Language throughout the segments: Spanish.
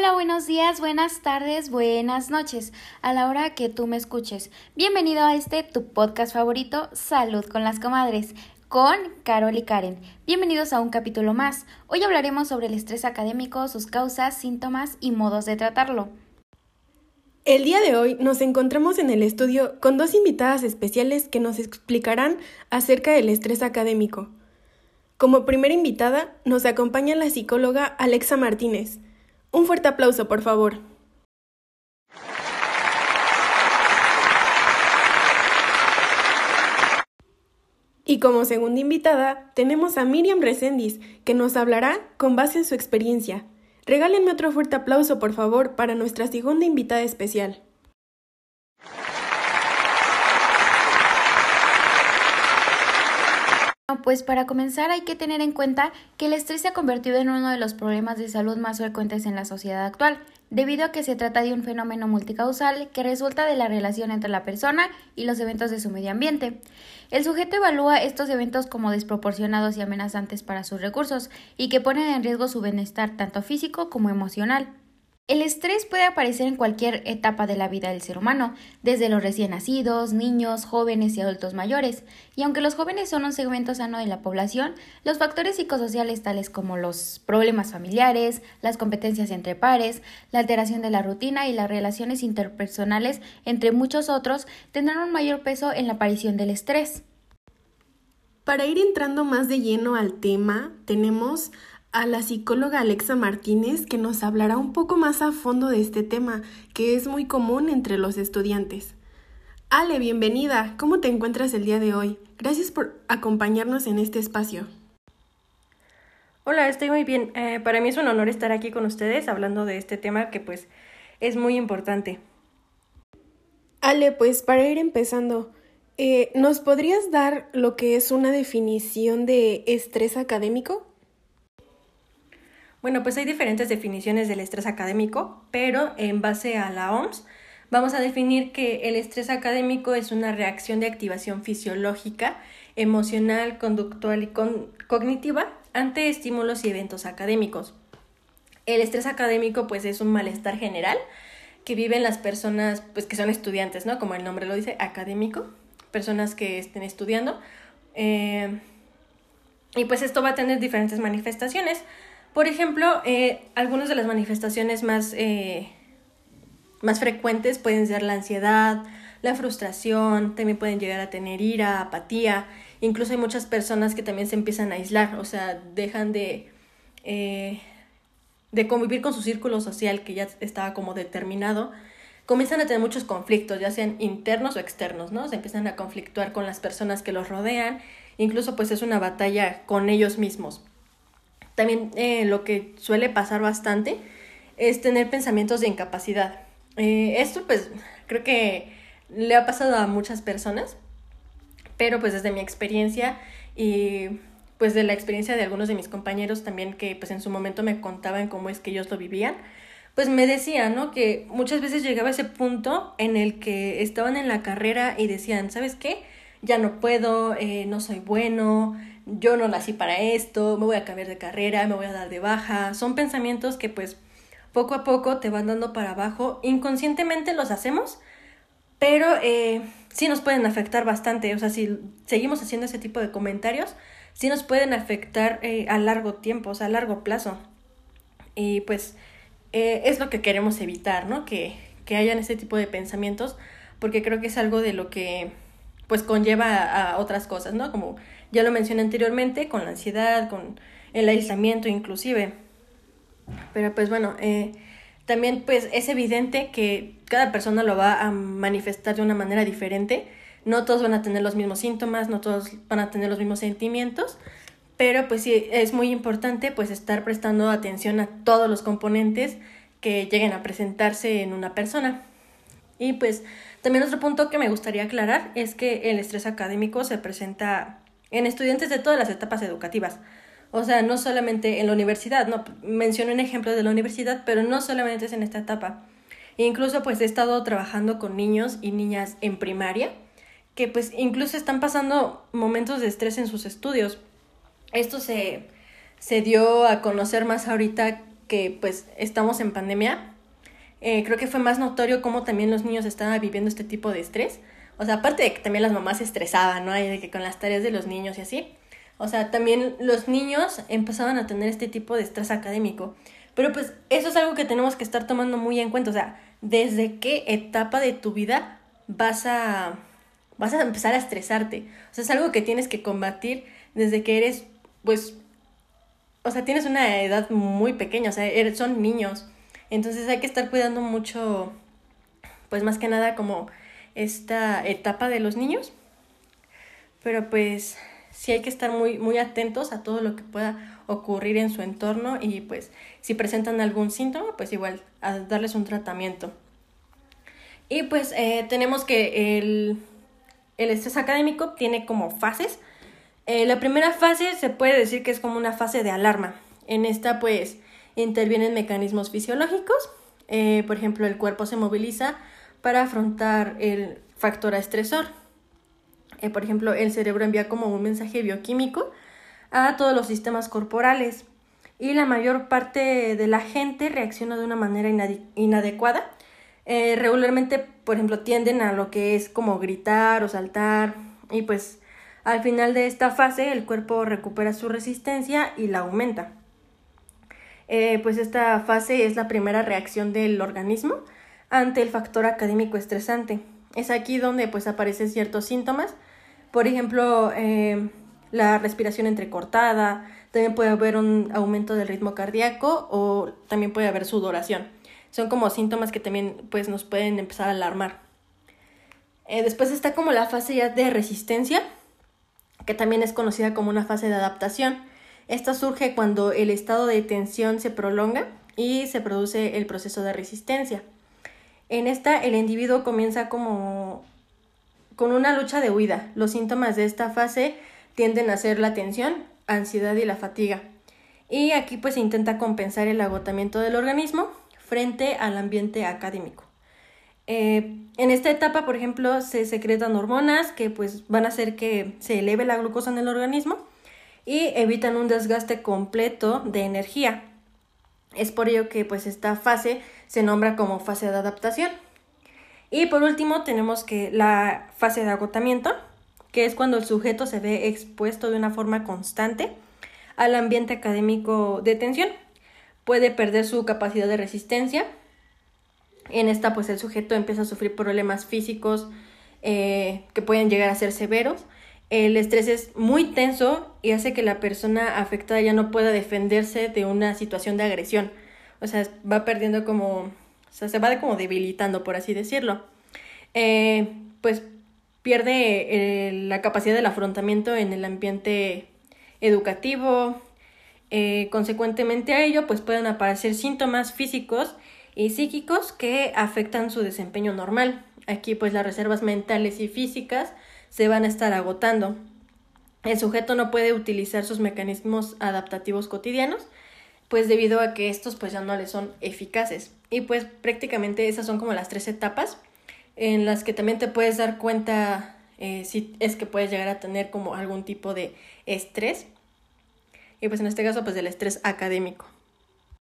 Hola, buenos días, buenas tardes, buenas noches, a la hora que tú me escuches. Bienvenido a este tu podcast favorito, Salud con las Comadres, con Carol y Karen. Bienvenidos a un capítulo más. Hoy hablaremos sobre el estrés académico, sus causas, síntomas y modos de tratarlo. El día de hoy nos encontramos en el estudio con dos invitadas especiales que nos explicarán acerca del estrés académico. Como primera invitada nos acompaña la psicóloga Alexa Martínez. Un fuerte aplauso, por favor. Y como segunda invitada tenemos a Miriam Resendiz, que nos hablará con base en su experiencia. Regálenme otro fuerte aplauso, por favor, para nuestra segunda invitada especial. Pues para comenzar hay que tener en cuenta que el estrés se ha convertido en uno de los problemas de salud más frecuentes en la sociedad actual, debido a que se trata de un fenómeno multicausal que resulta de la relación entre la persona y los eventos de su medio ambiente. El sujeto evalúa estos eventos como desproporcionados y amenazantes para sus recursos y que ponen en riesgo su bienestar tanto físico como emocional. El estrés puede aparecer en cualquier etapa de la vida del ser humano, desde los recién nacidos, niños, jóvenes y adultos mayores, y aunque los jóvenes son un segmento sano de la población, los factores psicosociales tales como los problemas familiares, las competencias entre pares, la alteración de la rutina y las relaciones interpersonales, entre muchos otros, tendrán un mayor peso en la aparición del estrés. Para ir entrando más de lleno al tema, tenemos a la psicóloga Alexa Martínez que nos hablará un poco más a fondo de este tema que es muy común entre los estudiantes. Ale, bienvenida. ¿Cómo te encuentras el día de hoy? Gracias por acompañarnos en este espacio. Hola, estoy muy bien. Eh, para mí es un honor estar aquí con ustedes hablando de este tema que pues es muy importante. Ale, pues para ir empezando, eh, ¿nos podrías dar lo que es una definición de estrés académico? Bueno, pues hay diferentes definiciones del estrés académico, pero en base a la OMS vamos a definir que el estrés académico es una reacción de activación fisiológica, emocional, conductual y cognitiva ante estímulos y eventos académicos. El estrés académico pues es un malestar general que viven las personas pues que son estudiantes, ¿no? Como el nombre lo dice, académico, personas que estén estudiando. Eh, y pues esto va a tener diferentes manifestaciones. Por ejemplo, eh, algunas de las manifestaciones más, eh, más frecuentes pueden ser la ansiedad, la frustración, también pueden llegar a tener ira, apatía, incluso hay muchas personas que también se empiezan a aislar, o sea, dejan de, eh, de convivir con su círculo social que ya estaba como determinado, comienzan a tener muchos conflictos, ya sean internos o externos, ¿no? Se empiezan a conflictuar con las personas que los rodean, incluso pues es una batalla con ellos mismos. También eh, lo que suele pasar bastante es tener pensamientos de incapacidad. Eh, esto pues creo que le ha pasado a muchas personas, pero pues desde mi experiencia y pues de la experiencia de algunos de mis compañeros también que pues en su momento me contaban cómo es que ellos lo vivían, pues me decían, ¿no? Que muchas veces llegaba ese punto en el que estaban en la carrera y decían, ¿sabes qué? Ya no puedo, eh, no soy bueno, yo no nací para esto, me voy a cambiar de carrera, me voy a dar de baja. Son pensamientos que pues poco a poco te van dando para abajo. Inconscientemente los hacemos, pero eh, sí nos pueden afectar bastante. O sea, si seguimos haciendo ese tipo de comentarios, sí nos pueden afectar eh, a largo tiempo, o sea, a largo plazo. Y pues eh, es lo que queremos evitar, ¿no? Que, que hayan ese tipo de pensamientos, porque creo que es algo de lo que pues conlleva a otras cosas, ¿no? Como ya lo mencioné anteriormente, con la ansiedad, con el aislamiento inclusive. Pero pues bueno, eh, también pues es evidente que cada persona lo va a manifestar de una manera diferente. No todos van a tener los mismos síntomas, no todos van a tener los mismos sentimientos, pero pues sí es muy importante pues estar prestando atención a todos los componentes que lleguen a presentarse en una persona. Y pues también otro punto que me gustaría aclarar es que el estrés académico se presenta en estudiantes de todas las etapas educativas. O sea, no solamente en la universidad, no menciono un ejemplo de la universidad, pero no solamente es en esta etapa. incluso pues he estado trabajando con niños y niñas en primaria que pues incluso están pasando momentos de estrés en sus estudios. Esto se, se dio a conocer más ahorita que pues estamos en pandemia, eh, creo que fue más notorio cómo también los niños estaban viviendo este tipo de estrés. O sea, aparte de que también las mamás se estresaban, ¿no? Y de que con las tareas de los niños y así. O sea, también los niños empezaban a tener este tipo de estrés académico. Pero pues eso es algo que tenemos que estar tomando muy en cuenta. O sea, desde qué etapa de tu vida vas a, vas a empezar a estresarte. O sea, es algo que tienes que combatir desde que eres, pues, o sea, tienes una edad muy pequeña, o sea, son niños. Entonces hay que estar cuidando mucho, pues más que nada como esta etapa de los niños. Pero pues sí hay que estar muy, muy atentos a todo lo que pueda ocurrir en su entorno y pues si presentan algún síntoma, pues igual darles un tratamiento. Y pues eh, tenemos que el, el, estrés académico tiene como fases. Eh, la primera fase se puede decir que es como una fase de alarma. En esta pues intervienen mecanismos fisiológicos. Eh, por ejemplo, el cuerpo se moviliza para afrontar el factor estresor. Eh, por ejemplo, el cerebro envía como un mensaje bioquímico a todos los sistemas corporales y la mayor parte de la gente reacciona de una manera inadecuada. Eh, regularmente, por ejemplo, tienden a lo que es como gritar o saltar y pues al final de esta fase el cuerpo recupera su resistencia y la aumenta. Eh, pues esta fase es la primera reacción del organismo ante el factor académico estresante. Es aquí donde pues aparecen ciertos síntomas, por ejemplo, eh, la respiración entrecortada, también puede haber un aumento del ritmo cardíaco o también puede haber sudoración. Son como síntomas que también pues nos pueden empezar a alarmar. Eh, después está como la fase ya de resistencia, que también es conocida como una fase de adaptación. Esta surge cuando el estado de tensión se prolonga y se produce el proceso de resistencia. En esta el individuo comienza como con una lucha de huida. Los síntomas de esta fase tienden a ser la tensión, ansiedad y la fatiga. Y aquí pues se intenta compensar el agotamiento del organismo frente al ambiente académico. Eh, en esta etapa, por ejemplo, se secretan hormonas que pues van a hacer que se eleve la glucosa en el organismo y evitan un desgaste completo de energía. Es por ello que pues esta fase se nombra como fase de adaptación. Y por último tenemos que la fase de agotamiento, que es cuando el sujeto se ve expuesto de una forma constante al ambiente académico de tensión. Puede perder su capacidad de resistencia. En esta pues el sujeto empieza a sufrir problemas físicos eh, que pueden llegar a ser severos. El estrés es muy tenso y hace que la persona afectada ya no pueda defenderse de una situación de agresión. O sea, va perdiendo como o sea, se va como debilitando, por así decirlo. Eh, pues pierde eh, la capacidad del afrontamiento en el ambiente educativo. Eh, consecuentemente a ello, pues pueden aparecer síntomas físicos y psíquicos que afectan su desempeño normal. Aquí, pues las reservas mentales y físicas se van a estar agotando. El sujeto no puede utilizar sus mecanismos adaptativos cotidianos, pues debido a que estos pues ya no le son eficaces. Y pues prácticamente esas son como las tres etapas en las que también te puedes dar cuenta eh, si es que puedes llegar a tener como algún tipo de estrés. Y pues en este caso pues del estrés académico.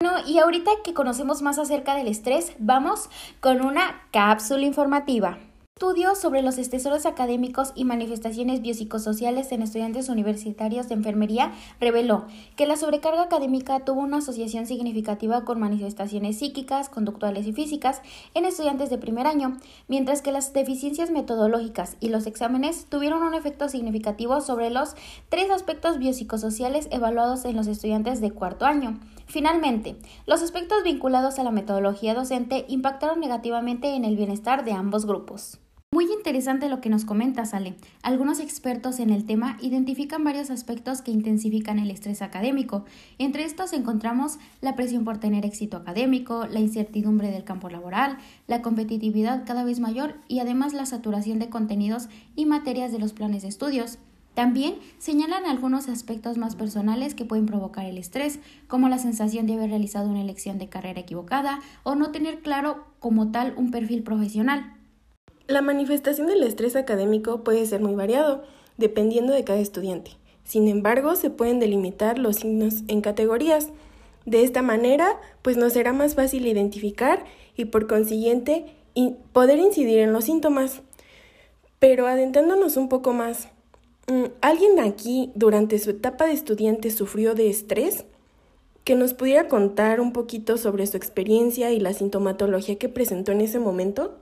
Bueno, y ahorita que conocemos más acerca del estrés, vamos con una cápsula informativa estudio sobre los estresores académicos y manifestaciones biopsicosociales en estudiantes universitarios de enfermería reveló que la sobrecarga académica tuvo una asociación significativa con manifestaciones psíquicas, conductuales y físicas en estudiantes de primer año, mientras que las deficiencias metodológicas y los exámenes tuvieron un efecto significativo sobre los tres aspectos biopsicosociales evaluados en los estudiantes de cuarto año. Finalmente, los aspectos vinculados a la metodología docente impactaron negativamente en el bienestar de ambos grupos. Muy interesante lo que nos comenta, Sale. Algunos expertos en el tema identifican varios aspectos que intensifican el estrés académico. Entre estos encontramos la presión por tener éxito académico, la incertidumbre del campo laboral, la competitividad cada vez mayor y además la saturación de contenidos y materias de los planes de estudios. También señalan algunos aspectos más personales que pueden provocar el estrés, como la sensación de haber realizado una elección de carrera equivocada o no tener claro como tal un perfil profesional. La manifestación del estrés académico puede ser muy variado, dependiendo de cada estudiante. Sin embargo, se pueden delimitar los signos en categorías. De esta manera, pues nos será más fácil identificar y por consiguiente poder incidir en los síntomas. Pero adentrándonos un poco más, mm, ¿alguien aquí durante su etapa de estudiante sufrió de estrés? Que nos pudiera contar un poquito sobre su experiencia y la sintomatología que presentó en ese momento.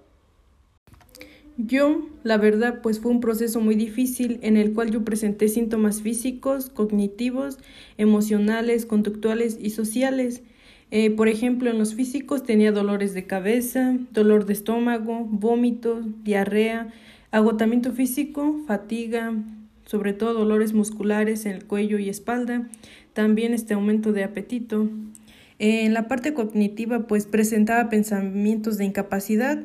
Yo, la verdad, pues fue un proceso muy difícil en el cual yo presenté síntomas físicos, cognitivos, emocionales, conductuales y sociales. Eh, por ejemplo, en los físicos tenía dolores de cabeza, dolor de estómago, vómitos, diarrea, agotamiento físico, fatiga, sobre todo dolores musculares en el cuello y espalda, también este aumento de apetito. Eh, en la parte cognitiva, pues presentaba pensamientos de incapacidad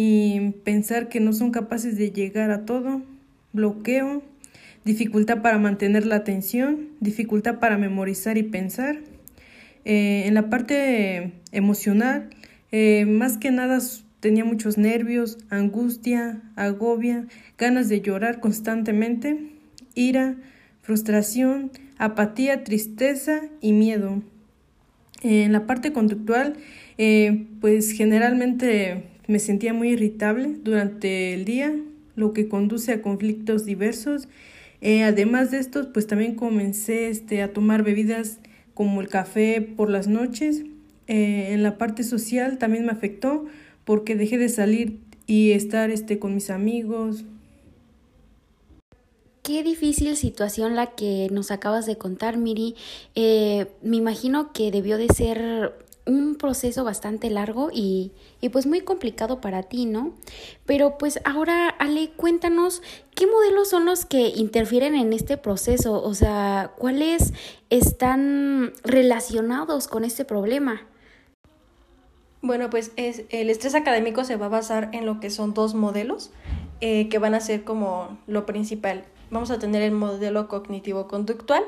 y pensar que no son capaces de llegar a todo, bloqueo, dificultad para mantener la atención, dificultad para memorizar y pensar. Eh, en la parte emocional, eh, más que nada tenía muchos nervios, angustia, agobia, ganas de llorar constantemente, ira, frustración, apatía, tristeza y miedo. en la parte conductual, eh, pues generalmente me sentía muy irritable durante el día, lo que conduce a conflictos diversos. además de estos, pues también comencé este, a tomar bebidas como el café por las noches. Eh, en la parte social también me afectó porque dejé de salir y estar este, con mis amigos. Qué difícil situación la que nos acabas de contar, Miri. Eh, me imagino que debió de ser un proceso bastante largo y, y, pues muy complicado para ti, ¿no? Pero pues ahora, Ale, cuéntanos qué modelos son los que interfieren en este proceso, o sea, cuáles están relacionados con este problema. Bueno, pues es, el estrés académico se va a basar en lo que son dos modelos eh, que van a ser como lo principal. Vamos a tener el modelo cognitivo-conductual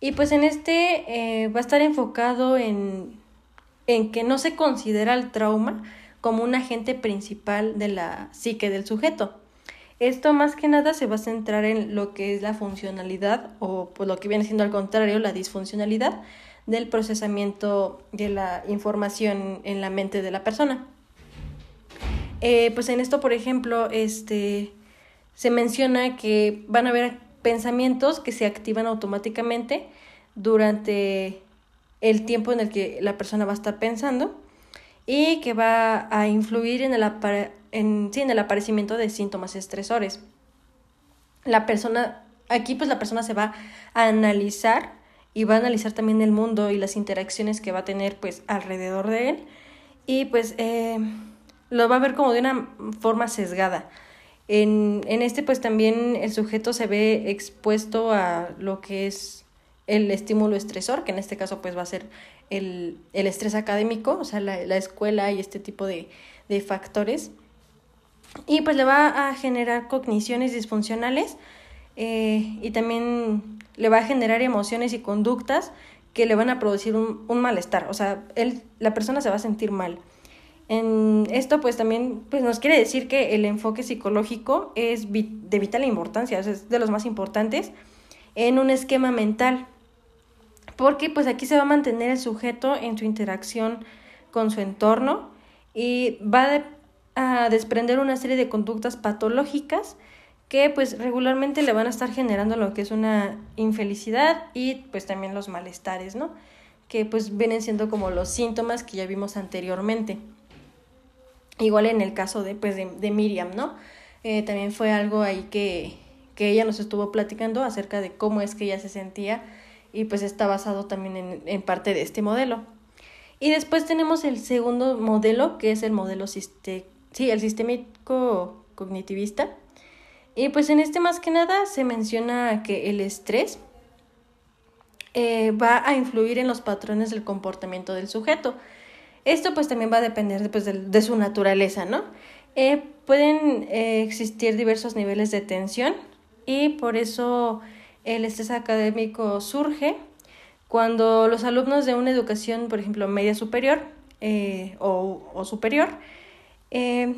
y pues en este eh, va a estar enfocado en en que no se considera el trauma como un agente principal de la psique del sujeto. Esto más que nada se va a centrar en lo que es la funcionalidad o por lo que viene siendo al contrario la disfuncionalidad del procesamiento de la información en la mente de la persona. Eh, pues en esto, por ejemplo, este, se menciona que van a haber pensamientos que se activan automáticamente durante el tiempo en el que la persona va a estar pensando y que va a influir en el, en, en el aparecimiento de síntomas estresores. La persona, aquí pues la persona se va a analizar y va a analizar también el mundo y las interacciones que va a tener pues alrededor de él y pues eh, lo va a ver como de una forma sesgada. En, en este pues también el sujeto se ve expuesto a lo que es el estímulo estresor, que en este caso pues va a ser el, el estrés académico, o sea, la, la escuela y este tipo de, de, factores. Y pues le va a generar cogniciones disfuncionales eh, y también le va a generar emociones y conductas que le van a producir un, un malestar, o sea, él, la persona se va a sentir mal. En esto pues también pues nos quiere decir que el enfoque psicológico es de vital importancia, es de los más importantes en un esquema mental porque pues aquí se va a mantener el sujeto en su interacción con su entorno y va a desprender una serie de conductas patológicas que pues regularmente le van a estar generando lo que es una infelicidad y pues también los malestares, ¿no? Que pues vienen siendo como los síntomas que ya vimos anteriormente. Igual en el caso de pues de, Miriam, ¿no? Eh, también fue algo ahí que, que ella nos estuvo platicando acerca de cómo es que ella se sentía y pues está basado también en, en parte de este modelo. Y después tenemos el segundo modelo, que es el modelo sí, el sistémico cognitivista. Y pues en este más que nada se menciona que el estrés eh, va a influir en los patrones del comportamiento del sujeto. Esto pues también va a depender pues, de, su naturaleza, ¿no? Eh, pueden eh, existir diversos niveles de tensión y por eso el estrés académico surge cuando los alumnos de una educación, por ejemplo, media superior eh, o, superior, eh,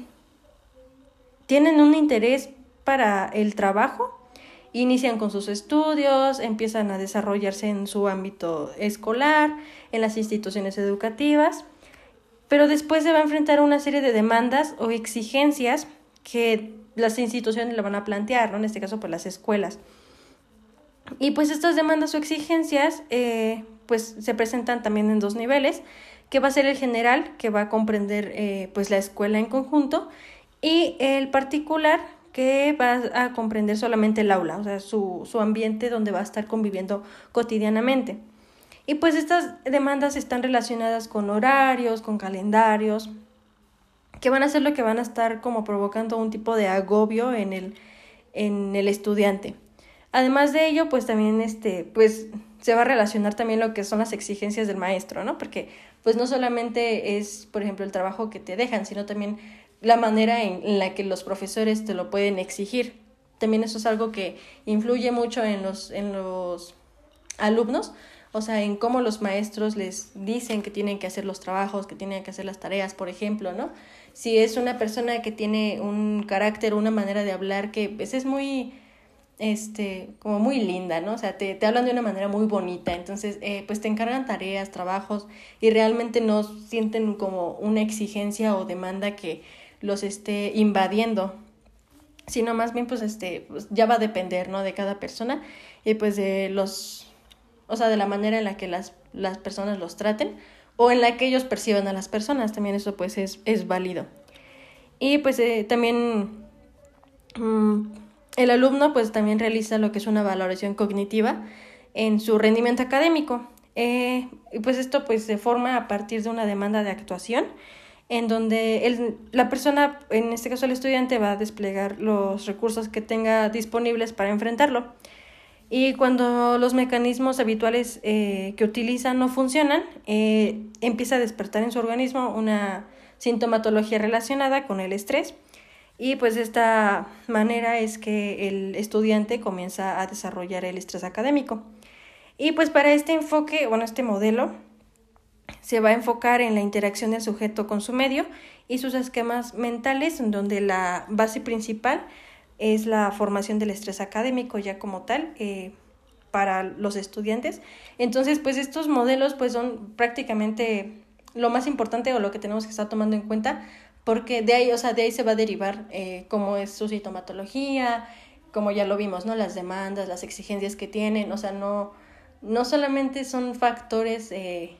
tienen un interés para el trabajo inician con sus estudios, empiezan a desarrollarse en su ámbito escolar, en las instituciones educativas, pero después se va a enfrentar a una serie de demandas o exigencias que las instituciones le van a plantear, ¿no? En este caso, pues las escuelas. Y pues estas demandas o exigencias, eh, pues se presentan también en dos niveles, que va a ser el general, que va a comprender eh, pues la escuela en conjunto, y el particular, que va a comprender solamente el aula, o sea, su, su ambiente donde va a estar conviviendo cotidianamente. Y pues estas demandas están relacionadas con horarios, con calendarios, que van a ser lo que van a estar como provocando un tipo de agobio en el, en el estudiante. Además de ello, pues también este, pues se va a relacionar también lo que son las exigencias del maestro, ¿no? Porque pues no solamente es, por ejemplo, el trabajo que te dejan, sino también la manera en, la que los profesores te lo pueden exigir. También eso es algo que influye mucho en los, en los alumnos, o sea, en cómo los maestros les dicen que tienen que hacer los trabajos, que tienen que hacer las tareas, por ejemplo, ¿no? Si es una persona que tiene un carácter, una manera de hablar que pues, es muy este, como muy linda, ¿no? O sea, te, te hablan de una manera muy bonita, entonces, eh, pues te encargan tareas, trabajos y realmente no sienten como una exigencia o demanda que los esté invadiendo, sino más bien, pues, este, pues ya va a depender, ¿no? De cada persona y pues de los, o sea, de la manera en la que las, las personas los traten o en la que ellos perciban a las personas, también eso pues es, es válido. Y pues eh, también... Mm, el alumno pues también realiza lo que es una valoración cognitiva en su rendimiento académico. Eh, y pues esto pues se forma a partir de una demanda de actuación en donde el, la persona, en este caso el estudiante, va a desplegar los recursos que tenga disponibles para enfrentarlo. Y cuando los mecanismos habituales eh, que utilizan no funcionan, eh, empieza a despertar en su organismo una sintomatología relacionada con el estrés y pues de esta manera es que el estudiante comienza a desarrollar el estrés académico. Y pues para este enfoque, bueno, este modelo se va a enfocar en la interacción del sujeto con su medio y sus esquemas mentales, en donde la base principal es la formación del estrés académico ya como tal eh, para los estudiantes. Entonces, pues estos modelos pues son prácticamente lo más importante o lo que tenemos que estar tomando en cuenta porque de ahí, o sea, de ahí se va a derivar eh, cómo es su sintomatología, como ya lo vimos, ¿no? Las demandas, las exigencias que tienen, o sea, no, no solamente son factores eh,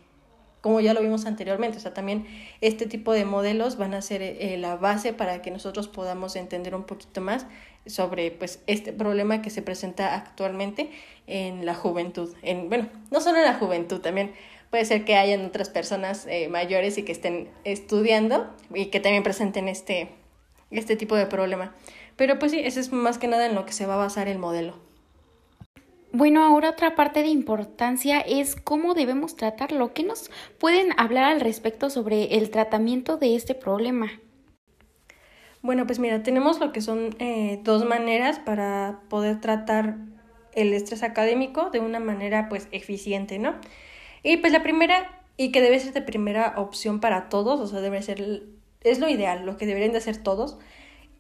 como ya lo vimos anteriormente, o sea, también este tipo de modelos van a ser eh, la base para que nosotros podamos entender un poquito más sobre pues este problema que se presenta actualmente en la juventud, en bueno, no solo en la juventud, también puede ser que hayan otras personas eh, mayores y que estén estudiando y que también presenten este, este tipo de problema. Pero pues sí, eso es más que nada en lo que se va a basar el modelo. Bueno, ahora otra parte de importancia es cómo debemos tratarlo. ¿Qué nos pueden hablar al respecto sobre el tratamiento de este problema? Bueno, pues mira, tenemos lo que son eh, dos maneras para poder tratar el estrés académico de una manera pues eficiente, ¿no? Y pues la primera, y que debe ser de primera opción para todos, o sea, debe ser, es lo ideal, lo que deberían de hacer todos,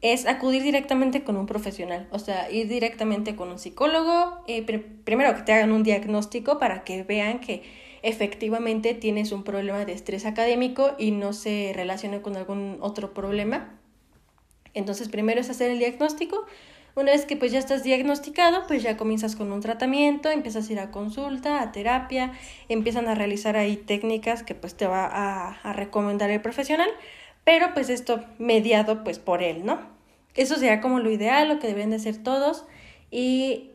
es acudir directamente con un profesional, o sea, ir directamente con un psicólogo, eh, primero que te hagan un diagnóstico para que vean que efectivamente tienes un problema de estrés académico y no se relacione con algún otro problema. Entonces, primero es hacer el diagnóstico, una vez que pues ya estás diagnosticado, pues ya comienzas con un tratamiento, empiezas a ir a consulta, a terapia, empiezan a realizar ahí técnicas que pues te va a, recomendar el profesional, pero pues esto mediado pues por él, ¿no? Eso sería como lo ideal, lo que deben de hacer todos y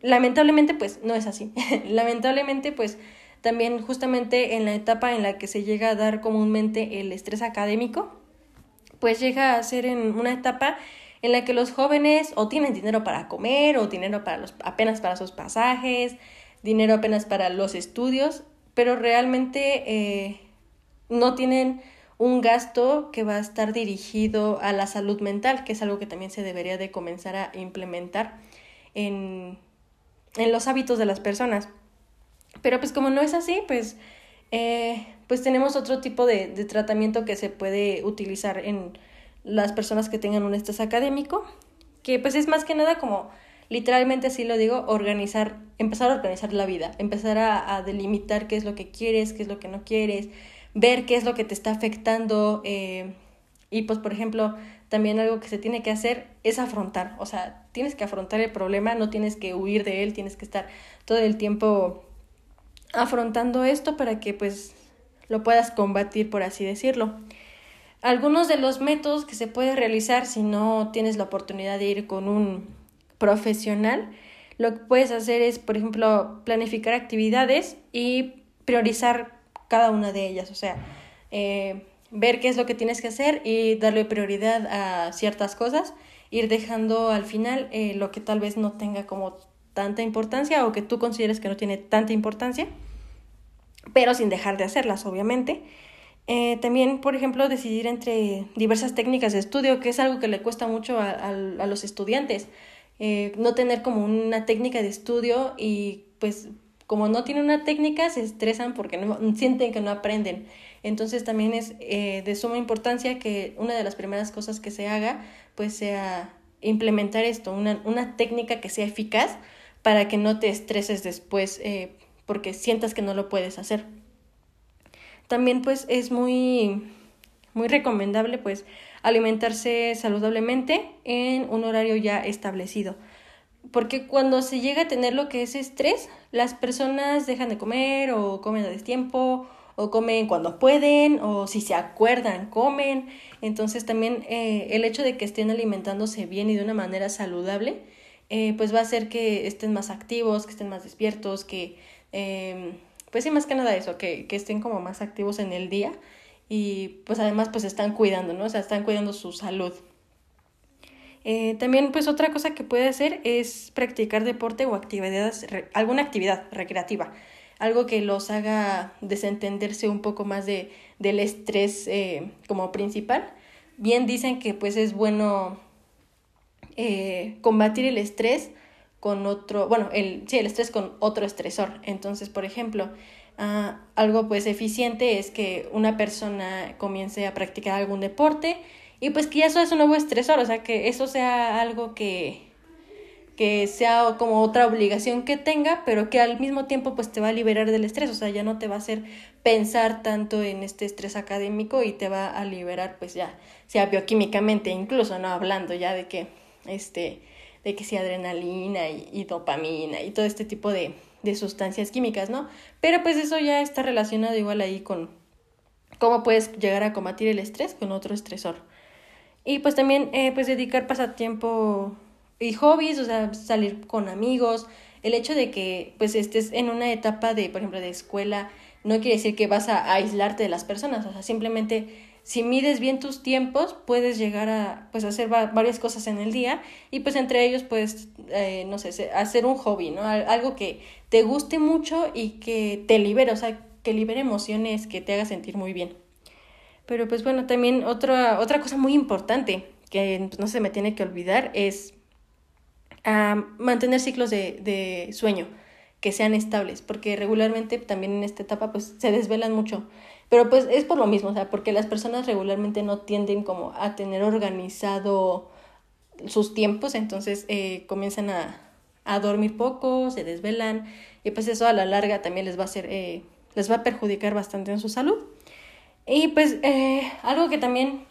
lamentablemente pues no es así. lamentablemente pues también justamente en la etapa en la que se llega a dar comúnmente el estrés académico, pues llega a ser en una etapa en la que los jóvenes o tienen dinero para comer o dinero para los, apenas para sus pasajes, dinero apenas para los estudios, pero realmente eh, no tienen un gasto que va a estar dirigido a la salud mental, que es algo que también se debería de comenzar a implementar en, en los hábitos de las personas. Pero pues como no es así, pues, eh, pues tenemos otro tipo de, de tratamiento que se puede utilizar en las personas que tengan un estrés académico, que pues es más que nada como literalmente así lo digo, organizar, empezar a organizar la vida, empezar a, delimitar qué es lo que quieres, qué es lo que no quieres, ver qué es lo que te está afectando. Eh, y pues, por ejemplo, también algo que se tiene que hacer es afrontar, o sea, tienes que afrontar el problema, no tienes que huir de él, tienes que estar todo el tiempo afrontando esto para que pues lo puedas combatir, por así decirlo. Algunos de los métodos que se puede realizar si no tienes la oportunidad de ir con un profesional, lo que puedes hacer es, por ejemplo, planificar actividades y priorizar cada una de ellas, o sea, eh, ver qué es lo que tienes que hacer y darle prioridad a ciertas cosas, ir dejando al final eh, lo que tal vez no tenga como tanta importancia o que tú consideres que no tiene tanta importancia, pero sin dejar de hacerlas, obviamente. Eh, también, por ejemplo, decidir entre diversas técnicas de estudio, que es algo que le cuesta mucho a, a, los estudiantes. Eh, no tener como una técnica de estudio y pues como no tienen una técnica se estresan porque no, sienten que no aprenden. Entonces también es eh, de suma importancia que una de las primeras cosas que se haga pues sea implementar esto, una, una técnica que sea eficaz para que no te estreses después eh, porque sientas que no lo puedes hacer. También pues es muy, muy recomendable pues alimentarse saludablemente en un horario ya establecido. Porque cuando se llega a tener lo que es estrés, las personas dejan de comer o comen a destiempo o comen cuando pueden o si se acuerdan comen. Entonces también eh, el hecho de que estén alimentándose bien y de una manera saludable eh, pues va a hacer que estén más activos, que estén más despiertos, que, eh, pues sí, más que nada eso, que, que estén como más activos en el día y pues además pues están cuidando, ¿no? O sea, están cuidando su salud. Eh, también pues otra cosa que puede hacer es practicar deporte o actividades, alguna actividad recreativa, algo que los haga desentenderse un poco más de, del estrés eh, como principal. Bien dicen que pues es bueno eh, combatir el estrés con otro, bueno, el, sí, el estrés con otro estresor. Entonces, por ejemplo, ah, algo pues eficiente es que una persona comience a practicar algún deporte y pues que eso es un nuevo estresor, o sea, que eso sea algo que, que sea como otra obligación que tenga, pero que al mismo tiempo pues te va a liberar del estrés, o sea, ya no te va a hacer pensar tanto en este estrés académico y te va a liberar pues ya, sea bioquímicamente incluso, ¿no? Hablando ya de que este, de que si adrenalina y, dopamina y todo este tipo de, de sustancias químicas, ¿no? Pero pues eso ya está relacionado igual ahí con cómo puedes llegar a combatir el estrés con otro estresor. Y pues también eh, pues dedicar pasatiempo y hobbies, o sea, salir con amigos. El hecho de que pues estés en una etapa de, por ejemplo, de escuela, no quiere decir que vas a aislarte de las personas, o sea, simplemente si mides bien tus tiempos, puedes llegar a pues, hacer varias cosas en el día y pues entre ellos puedes, eh, no sé, hacer un hobby, ¿no? Algo que te guste mucho y que te libere, o sea, que libere emociones, que te haga sentir muy bien. Pero pues bueno, también otra, otra cosa muy importante que no se me tiene que olvidar es mantener ciclos de, de sueño que sean estables, porque regularmente también en esta etapa pues se desvelan mucho pero pues es por lo mismo, o sea, porque las personas regularmente no tienden como a tener organizado sus tiempos, entonces eh, comienzan a, a, dormir poco, se desvelan y pues eso a la larga también les va a hacer, eh, les va a perjudicar bastante en su salud. Y pues eh, algo que también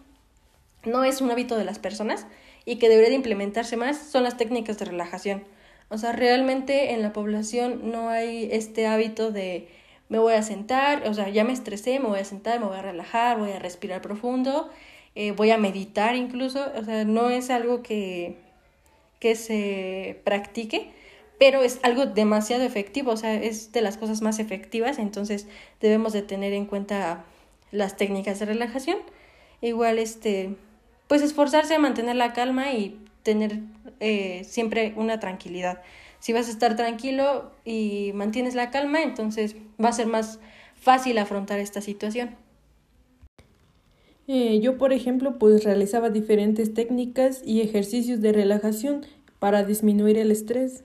no es un hábito de las personas y que debería de implementarse más son las técnicas de relajación. O sea, realmente en la población no hay este hábito de me voy a sentar, o sea, ya me estresé, me voy a sentar, me voy a relajar, voy a respirar profundo, eh, voy a meditar incluso, o sea, no es algo que, que se practique, pero es algo demasiado efectivo, o sea, es de las cosas más efectivas, entonces debemos de tener en cuenta las técnicas de relajación. Igual, este, pues esforzarse a mantener la calma y tener eh, siempre una tranquilidad si vas a estar tranquilo y mantienes la calma, entonces va a ser más fácil afrontar esta situación. Eh, yo, por ejemplo, pues realizaba diferentes técnicas y ejercicios de relajación para disminuir el estrés.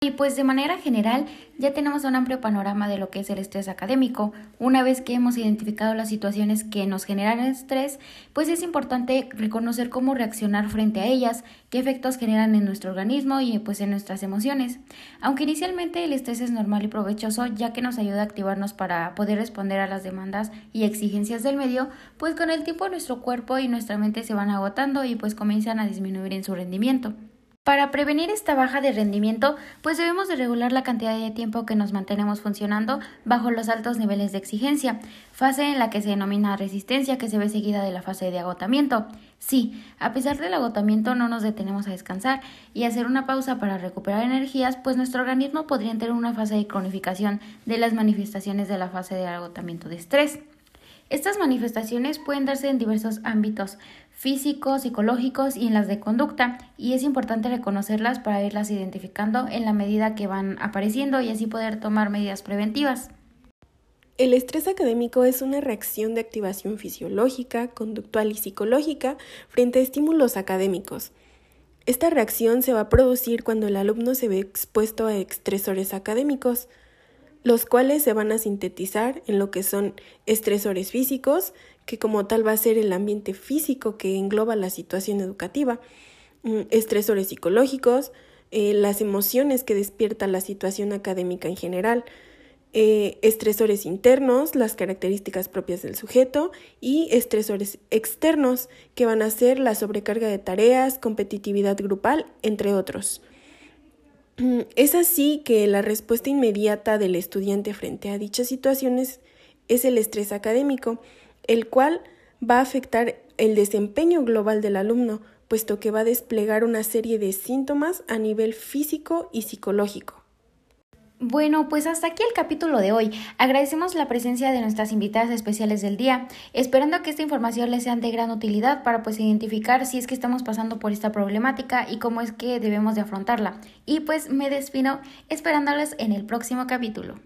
Y pues de manera general ya tenemos un amplio panorama de lo que es el estrés académico. Una vez que hemos identificado las situaciones que nos generan estrés, pues es importante reconocer cómo reaccionar frente a ellas, qué efectos generan en nuestro organismo y pues en nuestras emociones. Aunque inicialmente el estrés es normal y provechoso ya que nos ayuda a activarnos para poder responder a las demandas y exigencias del medio, pues con el tiempo nuestro cuerpo y nuestra mente se van agotando y pues comienzan a disminuir en su rendimiento. Para prevenir esta baja de rendimiento, pues debemos de regular la cantidad de tiempo que nos mantenemos funcionando bajo los altos niveles de exigencia, fase en la que se denomina resistencia que se ve seguida de la fase de agotamiento. Sí, a pesar del agotamiento no nos detenemos a descansar y hacer una pausa para recuperar energías, pues nuestro organismo podría en una fase de cronificación de las manifestaciones de la fase de agotamiento de estrés. Estas manifestaciones pueden darse en diversos ámbitos físicos, psicológicos y en las de conducta, y es importante reconocerlas para irlas identificando en la medida que van apareciendo y así poder tomar medidas preventivas. El estrés académico es una reacción de activación fisiológica, conductual y psicológica frente a estímulos académicos. Esta reacción se va a producir cuando el alumno se ve expuesto a estresores académicos, los cuales se van a sintetizar en lo que son estresores físicos, que como tal va a ser el ambiente físico que engloba la situación educativa, mm, estresores psicológicos, eh, las emociones que despierta la situación académica en general, eh, estresores internos, las características propias del sujeto y estresores externos que van a ser la sobrecarga de tareas, competitividad grupal, entre otros. Es así que la respuesta inmediata del estudiante frente a dichas situaciones es el estrés académico, el cual va a afectar el desempeño global del alumno, puesto que va a desplegar una serie de síntomas a nivel físico y psicológico. Bueno, pues hasta aquí el capítulo de hoy. Agradecemos la presencia de nuestras invitadas especiales del día, esperando que esta información les sea de gran utilidad para pues identificar si es que estamos pasando por esta problemática y cómo es que debemos de afrontarla. Y pues me despido esperándoles en el próximo capítulo.